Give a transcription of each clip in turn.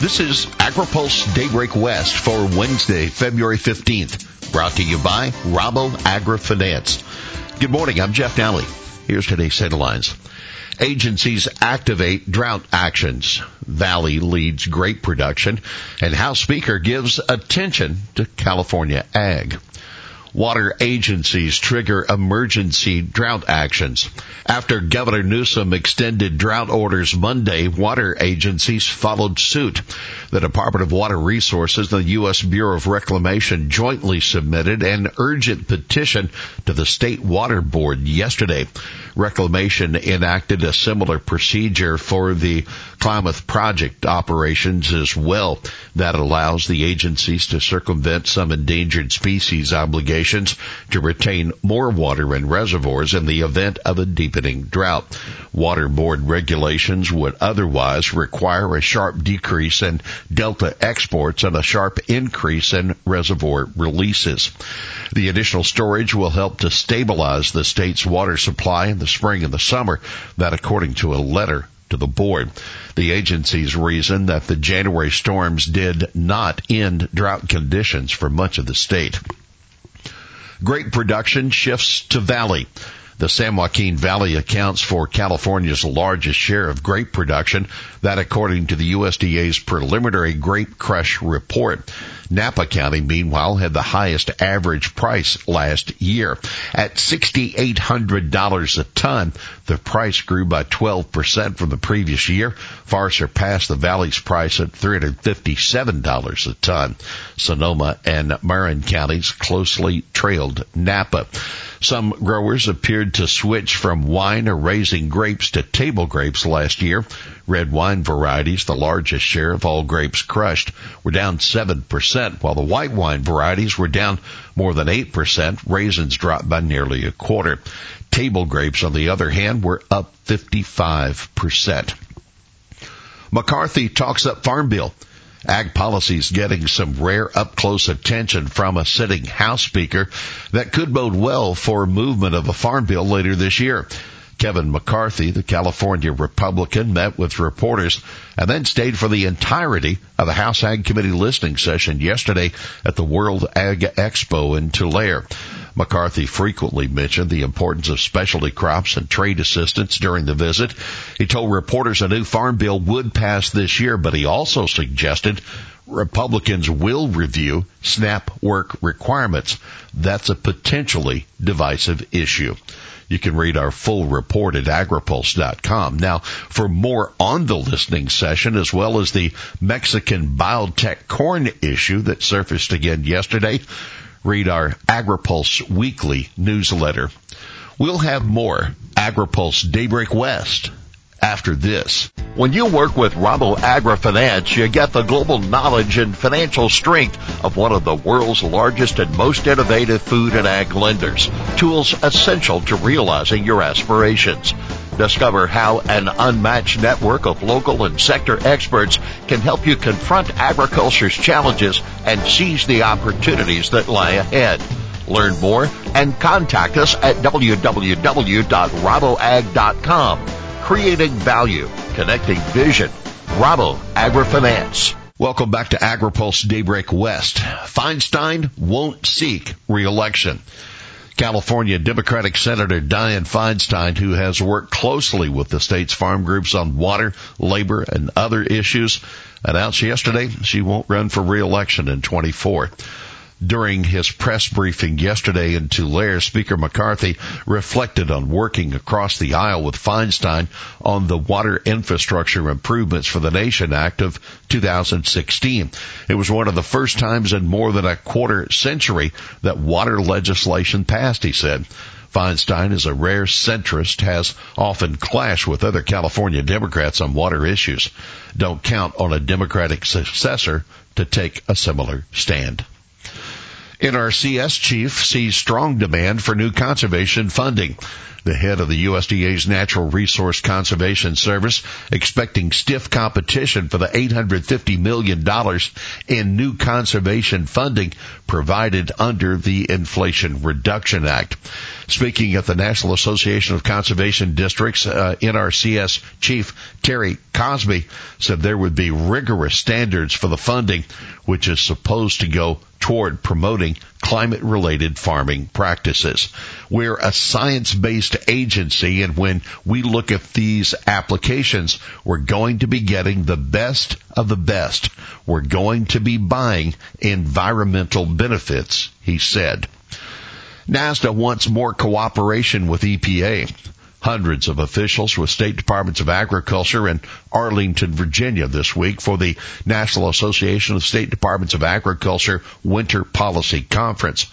This is AgriPulse Daybreak West for Wednesday, February 15th, brought to you by Rabo AgriFinance. Good morning, I'm Jeff Nalley. Here's today's headlines. Agencies activate drought actions. Valley leads grape production and House Speaker gives attention to California ag. Water agencies trigger emergency drought actions. After Governor Newsom extended drought orders Monday, water agencies followed suit. The Department of Water Resources and the U.S. Bureau of Reclamation jointly submitted an urgent petition to the State Water Board yesterday. Reclamation enacted a similar procedure for the Klamath Project operations as well. That allows the agencies to circumvent some endangered species obligations to retain more water in reservoirs in the event of a deepening drought. Water Board regulations would otherwise require a sharp decrease in delta exports and a sharp increase in reservoir releases. The additional storage will help to stabilize the state's water supply in the spring and the summer, that according to a letter to the board. The agency's reason that the January storms did not end drought conditions for much of the state. Grape production shifts to valley. The San Joaquin Valley accounts for California's largest share of grape production, that according to the USDA's preliminary grape crush report. Napa County, meanwhile, had the highest average price last year. At $6,800 a ton, the price grew by 12% from the previous year, far surpassed the Valley's price at $357 a ton. Sonoma and Marin counties closely trailed Napa. Some growers appeared to switch from wine or raising grapes to table grapes last year. Red wine varieties, the largest share of all grapes crushed, were down 7%, while the white wine varieties were down more than 8%. Raisins dropped by nearly a quarter. Table grapes, on the other hand, were up 55%. McCarthy talks up Farm Bill. Ag policy is getting some rare up close attention from a sitting House Speaker that could bode well for movement of a farm bill later this year. Kevin McCarthy, the California Republican, met with reporters and then stayed for the entirety of the House Ag Committee listening session yesterday at the World Ag Expo in Tulare. McCarthy frequently mentioned the importance of specialty crops and trade assistance during the visit. He told reporters a new farm bill would pass this year, but he also suggested Republicans will review SNAP work requirements. That's a potentially divisive issue. You can read our full report at agripulse.com. Now, for more on the listening session, as well as the Mexican biotech corn issue that surfaced again yesterday, read our AgriPulse weekly newsletter. We'll have more AgriPulse Daybreak West after this. When you work with Rabo AgriFinance, you get the global knowledge and financial strength of one of the world's largest and most innovative food and ag lenders. Tools essential to realizing your aspirations. Discover how an unmatched network of local and sector experts can help you confront agriculture's challenges and seize the opportunities that lie ahead. Learn more and contact us at www.raboag.com creating value, connecting vision. Rabo AgriFinance. Welcome back to AgriPulse Daybreak West. Feinstein won't seek reelection. California Democratic Senator Dianne Feinstein, who has worked closely with the state's farm groups on water, labor, and other issues, announced yesterday she won't run for reelection in 24. During his press briefing yesterday in Tulare, Speaker McCarthy reflected on working across the aisle with Feinstein on the Water Infrastructure Improvements for the Nation Act of 2016. It was one of the first times in more than a quarter century that water legislation passed, he said. Feinstein is a rare centrist, has often clashed with other California Democrats on water issues. Don't count on a Democratic successor to take a similar stand. NRCS chief sees strong demand for new conservation funding. The head of the USDA's Natural Resource Conservation Service expecting stiff competition for the $850 million in new conservation funding provided under the Inflation Reduction Act. Speaking at the National Association of Conservation Districts, uh, NRCS Chief Terry Cosby said there would be rigorous standards for the funding, which is supposed to go toward promoting climate related farming practices. We're a science based agency and when we look at these applications, we're going to be getting the best of the best. We're going to be buying environmental benefits, he said. NASDA wants more cooperation with EPA. Hundreds of officials with state departments of agriculture in Arlington, Virginia this week for the National Association of State Departments of Agriculture Winter Policy Conference.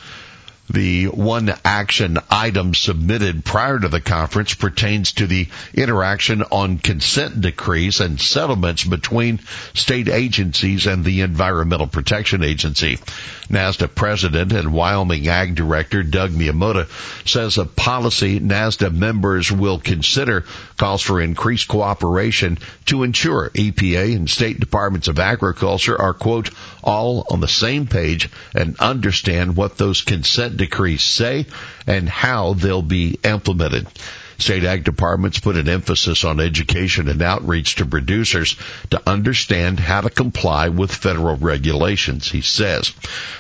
The one action item submitted prior to the conference pertains to the interaction on consent decrees and settlements between state agencies and the Environmental Protection Agency. NASDA President and Wyoming Ag Director Doug Miyamoto says a policy NASDA members will consider calls for increased cooperation to ensure EPA and state departments of agriculture are quote all on the same page and understand what those consent decrees say and how they'll be implemented. State ag departments put an emphasis on education and outreach to producers to understand how to comply with federal regulations, he says.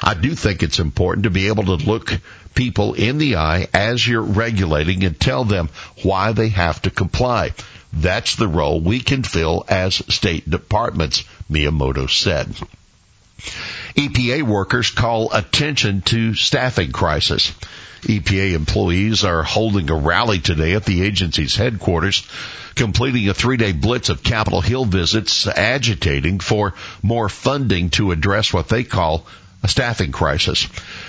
I do think it's important to be able to look people in the eye as you're regulating and tell them why they have to comply. That's the role we can fill as state departments, Miyamoto said. EPA workers call attention to staffing crisis. EPA employees are holding a rally today at the agency's headquarters, completing a three-day blitz of Capitol Hill visits, agitating for more funding to address what they call a staffing crisis.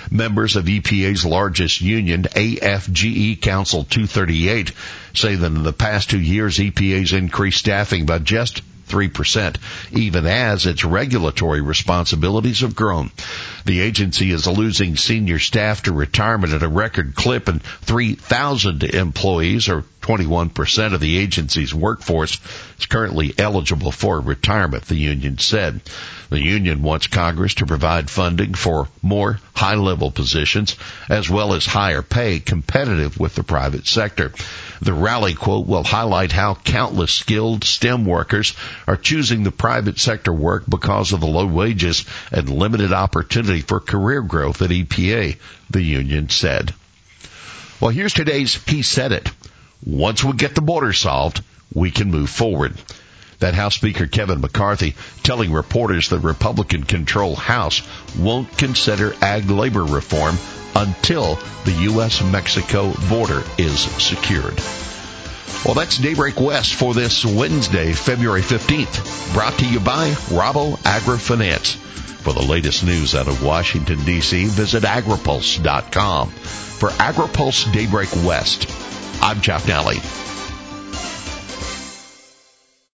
Members of EPA's largest union, AFGE Council 238, say that in the past two years, EPA's increased staffing by just 3%, even as its regulatory responsibilities have grown. The agency is losing senior staff to retirement at a record clip and 3,000 employees or 21% of the agency's workforce is currently eligible for retirement, the union said. The union wants Congress to provide funding for more high level positions as well as higher pay competitive with the private sector. The rally quote will highlight how countless skilled STEM workers are choosing the private sector work because of the low wages and limited opportunity for career growth at EPA, the union said. Well, here's today's He Said It. Once we get the border solved, we can move forward. That House Speaker Kevin McCarthy telling reporters the Republican controlled House won't consider ag labor reform until the U.S. Mexico border is secured. Well, that's Daybreak West for this Wednesday, February 15th, brought to you by Rabo AgriFinance. For the latest news out of Washington, D.C., visit agripulse.com. For AgriPulse Daybreak West, I'm Jeff Nalley.